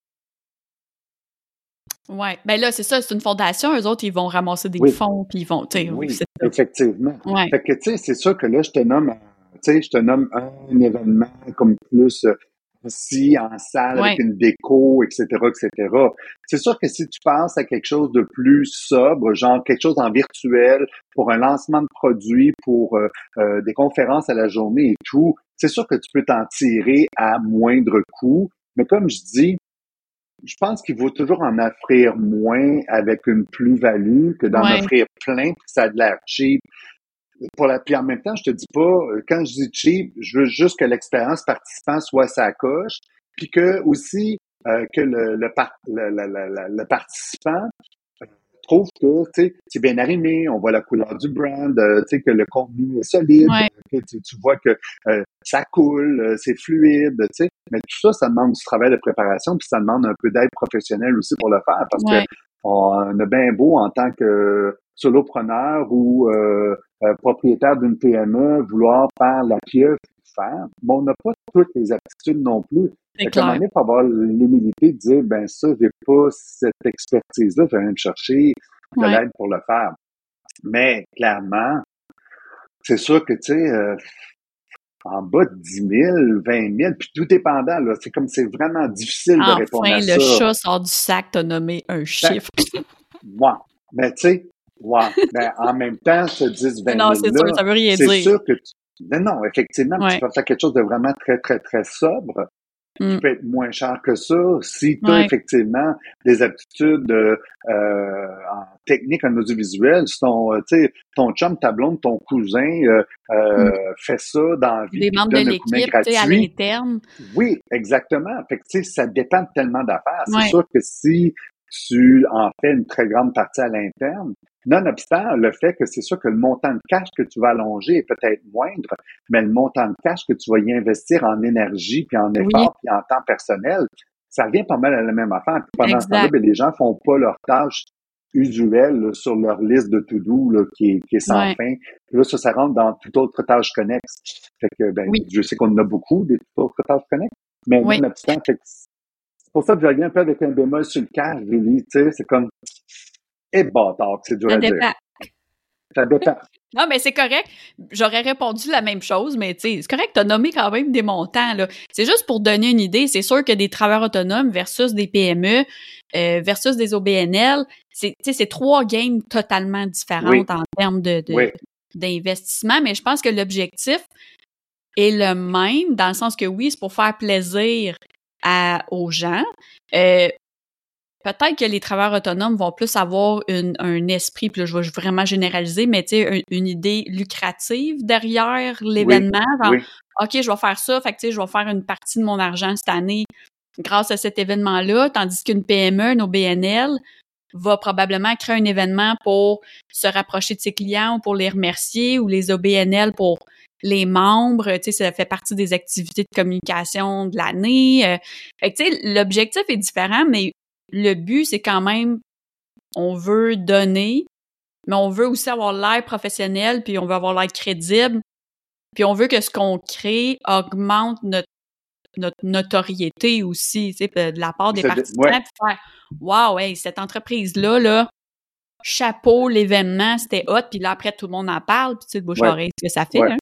Ouais, ben là c'est ça, c'est une fondation, eux autres ils vont ramasser des fonds puis ils vont, tu sais, oui, effectivement. Fait que tu sais, c'est sûr que là je te nomme, tu sais, je te nomme un événement comme plus en salle avec une déco, etc., etc. C'est sûr que si tu penses à quelque chose de plus sobre, genre quelque chose en virtuel pour un lancement de produit, pour euh, euh, des conférences à la journée et tout, c'est sûr que tu peux t'en tirer à moindre coût. Mais comme je dis, je pense qu'il vaut toujours en offrir moins avec une plus-value que d'en offrir plein puis ça a de l'air cheap pour la, puis en même temps, je te dis pas, euh, quand je dis cheap, je veux juste que l'expérience participant soit sa coche, puis que aussi euh, que le, le, le, le, participant euh, trouve que c'est bien arrimé, on voit la couleur du brand, sais que le contenu est solide, que tu, vois que ça coule, c'est fluide, sais. Mais tout ça, ça demande du travail de préparation, puis ça demande un peu d'aide professionnelle aussi pour le faire, parce que on a bien beau en tant que solopreneur ou euh, euh, propriétaire d'une PME vouloir faire la pieuvre faire, mais on n'a pas toutes les aptitudes non plus. Fait à un moment avoir l'humilité de dire, ben ça, j'ai pas cette expertise-là, je vais me chercher de l'aide pour le faire. Mais clairement, c'est sûr que, tu sais, euh, en bas de 10 000, 20 000, puis tout dépendant, là, c'est comme c'est vraiment difficile de répondre à ça. Enfin, le chat sort du sac, t'as nommé un ben, chiffre. *laughs* Moi, mais tu sais, Ouais. ben, en même temps, ce 10, 20 Non, c'est sûr, ça veut rien dire. C'est sûr que tu... Non, non, effectivement, tu peux faire quelque chose de vraiment très, très, très sobre. Tu mm. peux être moins cher que ça si tu as effectivement des aptitudes euh, en technique, en audiovisuel. Si ton, euh, ton chum, ta blonde, ton cousin euh, euh, mm. fait ça dans la vie. Des membres de l'équipe, à l'interne. Oui, exactement. Fait que, ça dépend tellement d'affaires. C'est sûr que si tu en fais une très grande partie à l'interne, Nonobstant le fait que c'est sûr que le montant de cash que tu vas allonger est peut-être moindre, mais le montant de cash que tu vas y investir en énergie, puis en effort, puis en temps personnel, ça revient pas mal à la même affaire. Puis pendant ce temps-là, ben, les gens font pas leurs tâches usuelles sur leur liste de to-do qui, est, sans fin. Puis là, ça, ça rentre dans toute autre tâche connexe. Fait que, ben, je sais qu'on en a beaucoup, des toutes autres tâches connexes, mais oui. nonobstant, c'est pour ça que je reviens un peu avec un bémol sur le cash, Julie, tu sais, c'est comme, et bâtard, c'est dur ça à dire. Ça dépend. Non, mais c'est correct. J'aurais répondu la même chose, mais tu sais, c'est correct, t'as nommé quand même des montants, là. C'est juste pour donner une idée. C'est sûr que des travailleurs autonomes versus des PME, euh, versus des OBNL, c'est, c'est trois games totalement différentes en termes de, d'investissement, mais je pense que l'objectif est le même, dans le sens que oui, c'est pour faire plaisir à, aux gens. Euh, peut-être que les travailleurs autonomes vont plus avoir un esprit, puis là, je vais vraiment généraliser, mais tu sais, une, idée lucrative derrière l'événement. OK, je vais faire ça, fait que tu sais, je vais faire une partie de mon argent cette année grâce à cet événement-là, tandis qu'une PME, nos BNL, va probablement créer un événement pour se rapprocher de ses clients ou pour les remercier ou les OBNL pour les membres, tu sais, ça fait partie des activités de communication de l'année. Euh, fait que, tu sais, l'objectif est différent, mais le but, c'est quand même, on veut donner, mais on veut aussi avoir l'air professionnel, puis on veut avoir l'air crédible, puis on veut que ce qu'on crée augmente notre, notre notoriété aussi, tu sais, de la part des participants, puis faire « Wow, hey, cette entreprise-là, là, chapeau, l'événement, c'était hot, puis là, après, tout le monde en parle, puis tu sais, le bouche ce que ça fait. Hein?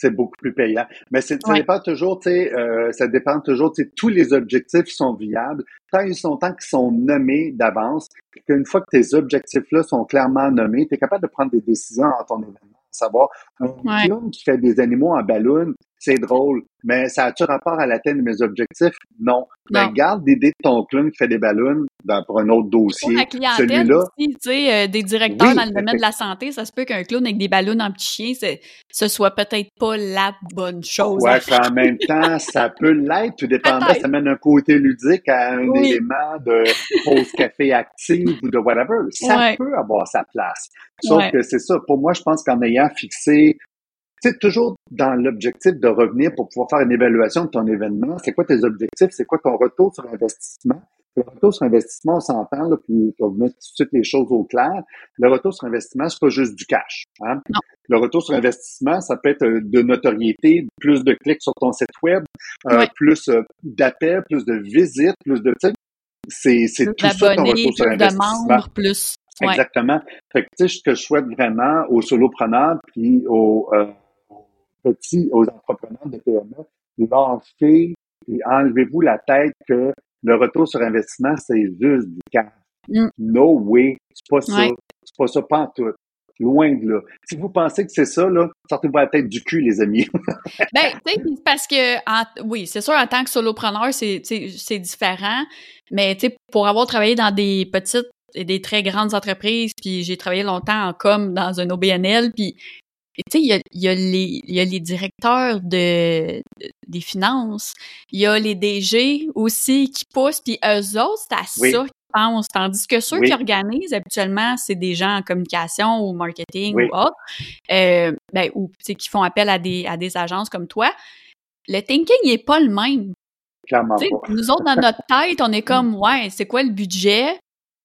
C'est beaucoup plus payant. Mais ça dépend toujours, tu sais, euh, ça dépend toujours, tu sais, tous les objectifs sont viables. Tant ils sont tant qu'ils sont nommés d'avance, qu'une fois que tes objectifs-là sont clairement nommés, tu es capable de prendre des décisions en ton événement savoir un clown qui fait des animaux en ballon, c'est drôle, mais ça a-tu rapport à l'atteinte de mes objectifs? Non. Ben, garde l'idée de ton clown qui fait des ballons pour un autre dossier. La clientèle aussi, tu sais, euh, des directeurs dans le domaine de la santé, ça se peut qu'un clown avec des ballons en petit chien, ce soit peut-être pas la bonne chose. Ouais, en même temps, ça *laughs* peut l'être, tout dépendant, ça mène un côté ludique à un élément de pause café active ou de whatever. Ça peut avoir sa place. Sauf que c'est ça. Pour moi, je pense qu'en ayant fixé c'est toujours dans l'objectif de revenir pour pouvoir faire une évaluation de ton événement. C'est quoi tes objectifs? C'est quoi ton retour sur investissement? Le retour sur investissement, on s'entend, là, puis on va mettre tout de suite les choses au clair. Le retour sur investissement, c'est pas juste du cash. Hein? Le retour sur investissement, ça peut être euh, de notoriété, plus de clics sur ton site web, euh, plus euh, d'appels, plus de visites, plus de... C'est, c'est tout ça ton retour sur investissement. De membres, plus. Exactement. Fait que, tu sais, ce que je souhaite vraiment aux solopreneurs puis aux, petits, aux entrepreneurs de PME, lancez et enlevez-vous la tête que le retour sur investissement, c'est juste du cash. Mm. No way. C'est pas ça. C'est pas ça, pas en tout. Loin de là. Si vous pensez que c'est ça, là, sortez-vous la tête du cul, les amis. *laughs* ben, tu sais, parce que, oui, c'est sûr, en tant que solopreneur, c'est, c'est différent. Mais, tu sais, pour avoir travaillé dans des petites et des très grandes entreprises, puis j'ai travaillé longtemps en com dans un OBNL, puis tu sais, il y a, y, a les, y a les directeurs de, des finances, il y a les DG aussi qui poussent, puis eux autres, c'est à ça qu'ils pensent. Tandis que ceux qui organisent, habituellement, c'est des gens en communication ou marketing ou autre, euh, ben, ou qui font appel à des, à des agences comme toi. Le thinking n'est pas le même. Clairement Nous autres, dans *laughs* notre tête, on est comme, ouais, c'est quoi le budget?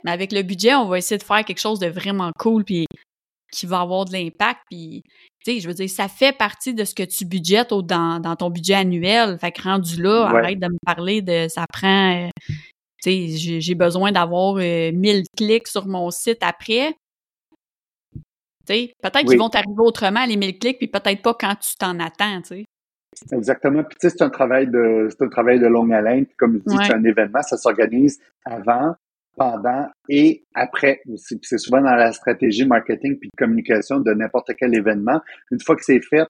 Mais avec le budget, on va essayer de faire quelque chose de vraiment cool, puis qui va avoir de l'impact. Puis, tu sais, je veux dire, ça fait partie de ce que tu budgètes dans, dans ton budget annuel. Fait que rendu là, arrête de me parler de ça prend. Euh, tu sais, j'ai besoin d'avoir 1000 euh, clics sur mon site après. Tu sais, peut-être qu'ils vont t'arriver autrement, les 1000 clics, puis peut-être pas quand tu t'en attends, tu sais. Exactement. Puis tu sais, c'est un travail de c'est un travail de longue haleine. comme je dis, c'est un événement, ça s'organise avant, pendant et après aussi. c'est souvent dans la stratégie marketing puis communication de n'importe quel événement. Une fois que c'est fait,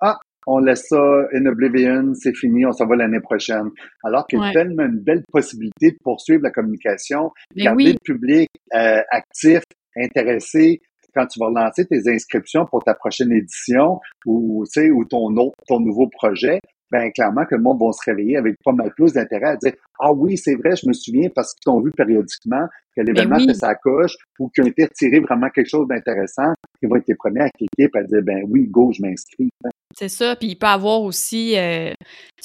ah, on laisse ça in oblivion, c'est fini, on s'en va l'année prochaine. Alors qu'il y a tellement une belle possibilité de poursuivre la communication, garder le public euh, actif, intéressé, quand tu vas lancer tes inscriptions pour ta prochaine édition ou, tu sais, ou ton autre, ton nouveau projet, ben clairement que le monde va se réveiller avec pas mal plus d'intérêt à dire Ah oui, c'est vrai, je me souviens parce qu'ils ont vu périodiquement que l'événement fait sa coche ou qu'ils ont été retirés vraiment quelque chose d'intéressant, ils vont être les premiers à cliquer et à dire ben oui, go, je m'inscris. C'est ça. Puis il peut y avoir aussi euh,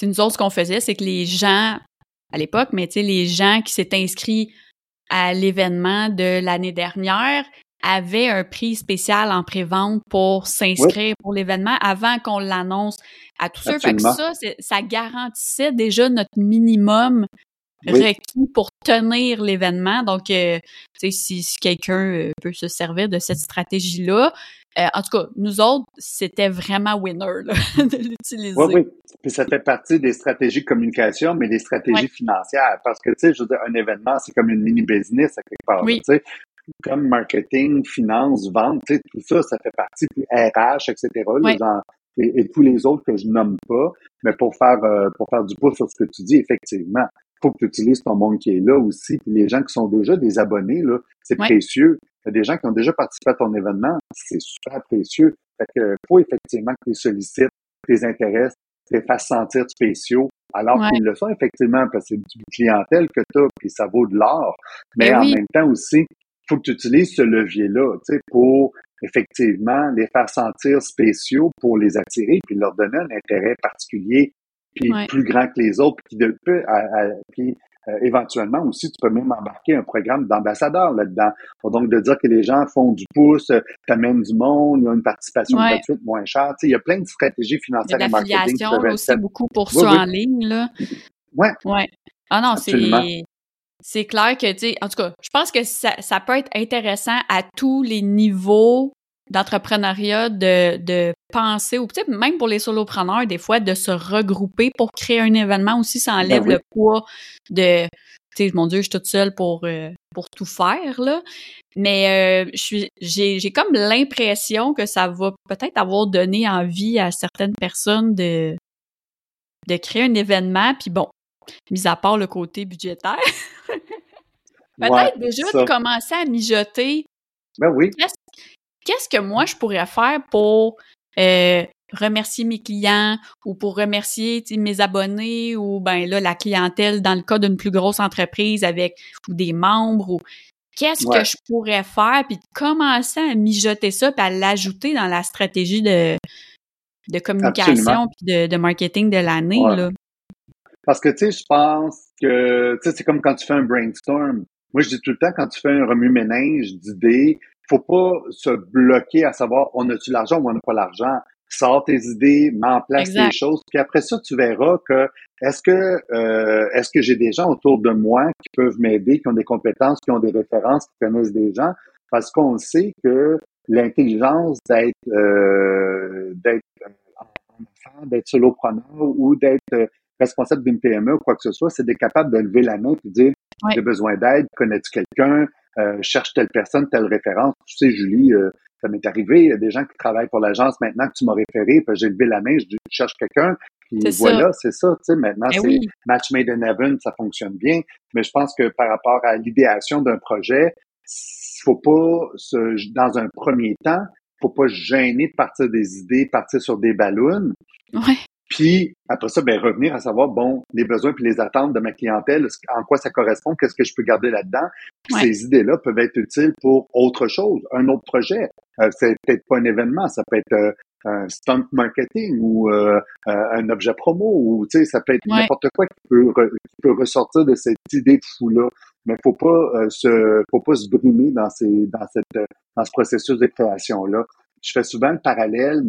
nous autres, ce qu'on faisait, c'est que les gens, à l'époque, mais tu sais, les gens qui s'étaient inscrits à l'événement de l'année dernière, avait un prix spécial en pré-vente pour s'inscrire pour l'événement avant qu'on l'annonce à tous ceux. Fait que ça, ça garantissait déjà notre minimum requis pour tenir l'événement. Donc, euh, si, si quelqu'un euh, peut se servir de cette stratégie-là, euh, en tout cas, nous autres, c'était vraiment winner *laughs* de l'utiliser. Oui, oui. Puis ça fait partie des stratégies de communication, mais des stratégies financières. Parce que, tu sais, je veux dire, un événement, c'est comme une mini-business à quelque part. Oui. Tu sais, comme marketing, finance, vente, tout ça, ça fait partie, puis RH, etc., et, tous les autres que je nomme pas, mais pour faire euh, pour faire du pouce sur ce que tu dis, effectivement, faut que tu utilises ton monde qui est là aussi, puis les gens qui sont déjà des abonnés, là, c'est précieux. Il y a des gens qui ont déjà participé à ton événement, c'est super précieux. Fait que faut effectivement que tu les sollicites, que tu les intéresses, que tu les fasses sentir spéciaux, alors qu'ils le sont effectivement, parce que c'est du clientèle que tu as, puis ça vaut de l'or. Mais, ben en même temps aussi, faut que tu utilises ce levier-là, tu sais, pour effectivement les faire sentir spéciaux, pour les attirer, puis leur donner un intérêt particulier, puis plus grand que les autres, puis, de, puis euh, éventuellement aussi, tu peux même embarquer un programme d'ambassadeur là-dedans. Donc, de dire que les gens font du pouce, euh, t'amènent du monde, il y a une participation gratuite moins chère. Tu sais, il y a plein de stratégies financières et marketing. Il aussi beaucoup pour ça en ligne, là. Ouais. Ouais. Ah non, c'est c'est clair que, tu sais, en tout cas, je pense que ça, ça peut être intéressant à tous les niveaux d'entrepreneuriat de, de penser, ou peut-être même pour les solopreneurs, des fois, de se regrouper pour créer un événement aussi, ça enlève Ben oui. le poids de, tu sais, mon Dieu, je suis toute seule pour, euh, pour tout faire, là. Mais euh, je suis, j'ai, j'ai comme l'impression que ça va peut-être avoir donné envie à certaines personnes de, de créer un événement, puis bon, mis à part le côté budgétaire, *laughs* peut-être Ouais, déjà ça. de commencer à mijoter Ben oui, qu'est-ce que moi je pourrais faire pour euh, remercier mes clients ou pour remercier mes abonnés ou ben là la clientèle dans le cas d'une plus grosse entreprise avec ou des membres ou qu'est-ce Ouais. que je pourrais faire puis de commencer à mijoter ça puis à l'ajouter dans la stratégie de de communication puis de, de marketing de l'année Ouais. là. Parce que, tu sais, je pense que, tu sais, c'est comme quand tu fais un brainstorm. Moi, je dis tout le temps, quand tu fais un remue-ménage d'idées, faut pas se bloquer à savoir, on a-tu l'argent ou on n'a pas l'argent? Sors tes idées, mets en place les choses, puis après ça, tu verras que est-ce que euh, est-ce que j'ai des gens autour de moi qui peuvent m'aider, qui ont des compétences, qui ont des références, qui connaissent des gens, parce qu'on sait que l'intelligence d'être euh, d'être euh, d'être solopreneur ou d'être euh, responsable d'une PME ou quoi que ce soit, c'est d'être capable de lever la main et dire Ouais. j'ai besoin d'aide, connais-tu quelqu'un, euh, cherche telle personne, telle référence. Tu sais, Julie, euh, ça m'est arrivé, il y a des gens qui travaillent pour l'agence maintenant que tu m'as référé, puis j'ai levé la main, je dis je cherche quelqu'un, puis voilà, c'est ça, tu sais, maintenant Ben c'est oui, match made in heaven, ça fonctionne bien, mais je pense que par rapport à l'idéation d'un projet, faut pas se, dans un premier temps, faut pas se gêner de partir des idées, partir sur des ballons, ouais, puis après ça, ben revenir à savoir bon les besoins puis les attentes de ma clientèle, en quoi ça correspond, qu'est-ce que je peux garder là-dedans. Ouais. ces idées-là peuvent être utiles pour autre chose, un autre projet. Euh, c'est peut-être pas un événement, ça peut être euh, un stunt marketing ou euh, euh, un objet promo ou tu sais ça peut être Ouais. n'importe quoi qui peut re- qui peut ressortir de cette idée de fou là. Mais faut pas euh, se faut pas se brimer dans ces dans cette dans ce processus de création là. Je fais souvent le parallèle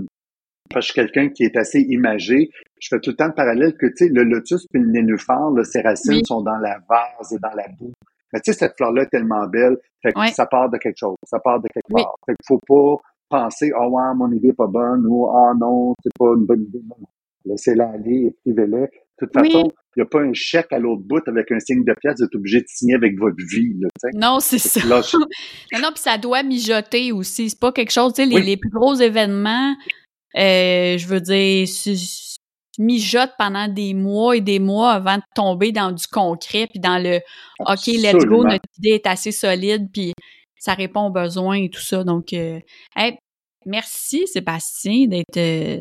parce que je suis quelqu'un qui est assez imagé. Je fais tout le temps le parallèle que, tu sais, le lotus puis le nénuphar, là, ses racines Oui. sont dans la vase et dans la boue. Mais tu sais, cette fleur-là est tellement belle. Fait que ça part de quelque chose. Ça part de quelque part. Fait qu'il faut pas penser, oh ouais, mon idée est pas bonne ou, ah non, c'est pas une bonne idée. Non. Laissez-la aller, écrivez-la. De toute Oui. façon, il n'y a pas un chèque à l'autre bout avec un signe de pièce, vous êtes obligé de signer avec votre vie, là, non, c'est ça. Là, je- *laughs* Non, non, puis ça doit mijoter aussi. C'est pas quelque chose, tu sais, les, Oui. les plus gros événements, euh, je veux dire, mijotent pendant des mois et des mois avant de tomber dans du concret, puis dans le OK, let's go, notre idée est assez solide, puis ça répond aux besoins et tout ça. Donc, euh, hey, merci Sébastien d'être euh,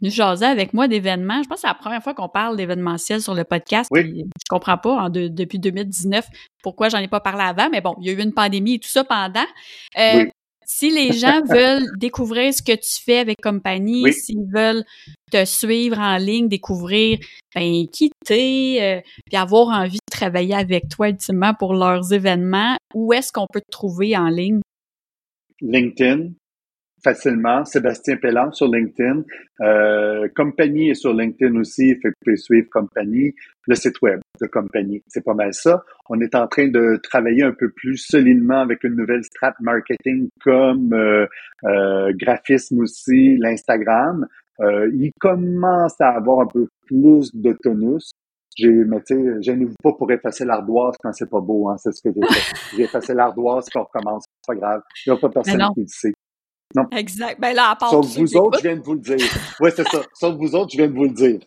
venu jaser avec moi d'événements. Je pense que c'est la première fois qu'on parle d'événementiel sur le podcast. Oui. Je comprends pas en de- depuis 2019 pourquoi j'en ai pas parlé avant, mais bon, il y a eu une pandémie et tout ça pendant. Euh, Oui. Si les gens *laughs* veulent découvrir ce que tu fais avec compagnie, Oui. s'ils veulent te suivre en ligne, découvrir ben, qui t'es, euh, puis avoir envie de travailler avec toi ultimement pour leurs événements, où est-ce qu'on peut te trouver en ligne? LinkedIn, facilement. Sébastien Pellant sur LinkedIn. Euh, compagnie est sur LinkedIn aussi, fait que vous pouvez suivre Compagnie. Le site web de Compagnie, c'est pas mal ça. On est en train de travailler un peu plus solidement avec une nouvelle strat marketing comme euh, euh, graphisme aussi, l'Instagram. Euh, il commence à avoir un peu plus de tonus. J'ai, mais tu sais, gênez-vous pas pour effacer l'ardoise quand c'est pas beau, hein, c'est ce que j'ai fait. J'ai effacé l'ardoise puis on recommence, c'est pas grave. Il n'y a pas personne qui le sait. Exact. Ben là, à part Sauf vous autres, je viens de vous le dire. Oui, c'est ça. *laughs* Sauf vous autres, je viens de vous le dire.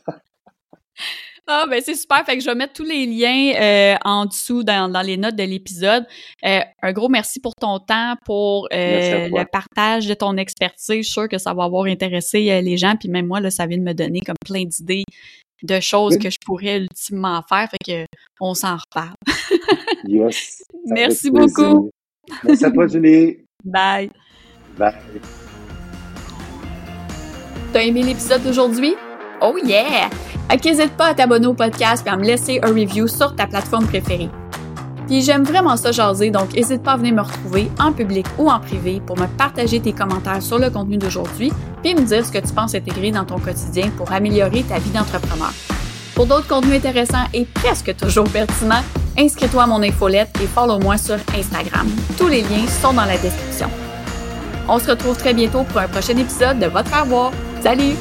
Ah, ben c'est super. Fait que je vais mettre tous les liens euh, en dessous dans, dans les notes de l'épisode. Euh, un gros merci pour ton temps, pour euh, le partage de ton expertise. Je suis sûre que ça va avoir intéressé les gens. Puis même moi, là, ça vient de me donner comme plein d'idées de choses Oui. que je pourrais ultimement faire. Fait que on s'en reparle. *laughs* Yes. Merci beaucoup. Merci à toi, Julie. Bye. T'as aimé l'épisode d'aujourd'hui? Oh yeah! Fait qu'hésite pas à t'abonner au podcast et à me laisser un review sur ta plateforme préférée. Puis j'aime vraiment ça jaser, donc n'hésite pas à venir me retrouver en public ou en privé pour me partager tes commentaires sur le contenu d'aujourd'hui, puis me dire ce que tu penses intégrer dans ton quotidien pour améliorer ta vie d'entrepreneur. Pour d'autres contenus intéressants et presque toujours pertinents, inscris-toi à mon infolette et follow-moi sur Instagram. Tous les liens sont dans la description. On se retrouve très bientôt pour un prochain épisode de Votre Avoir. Salut!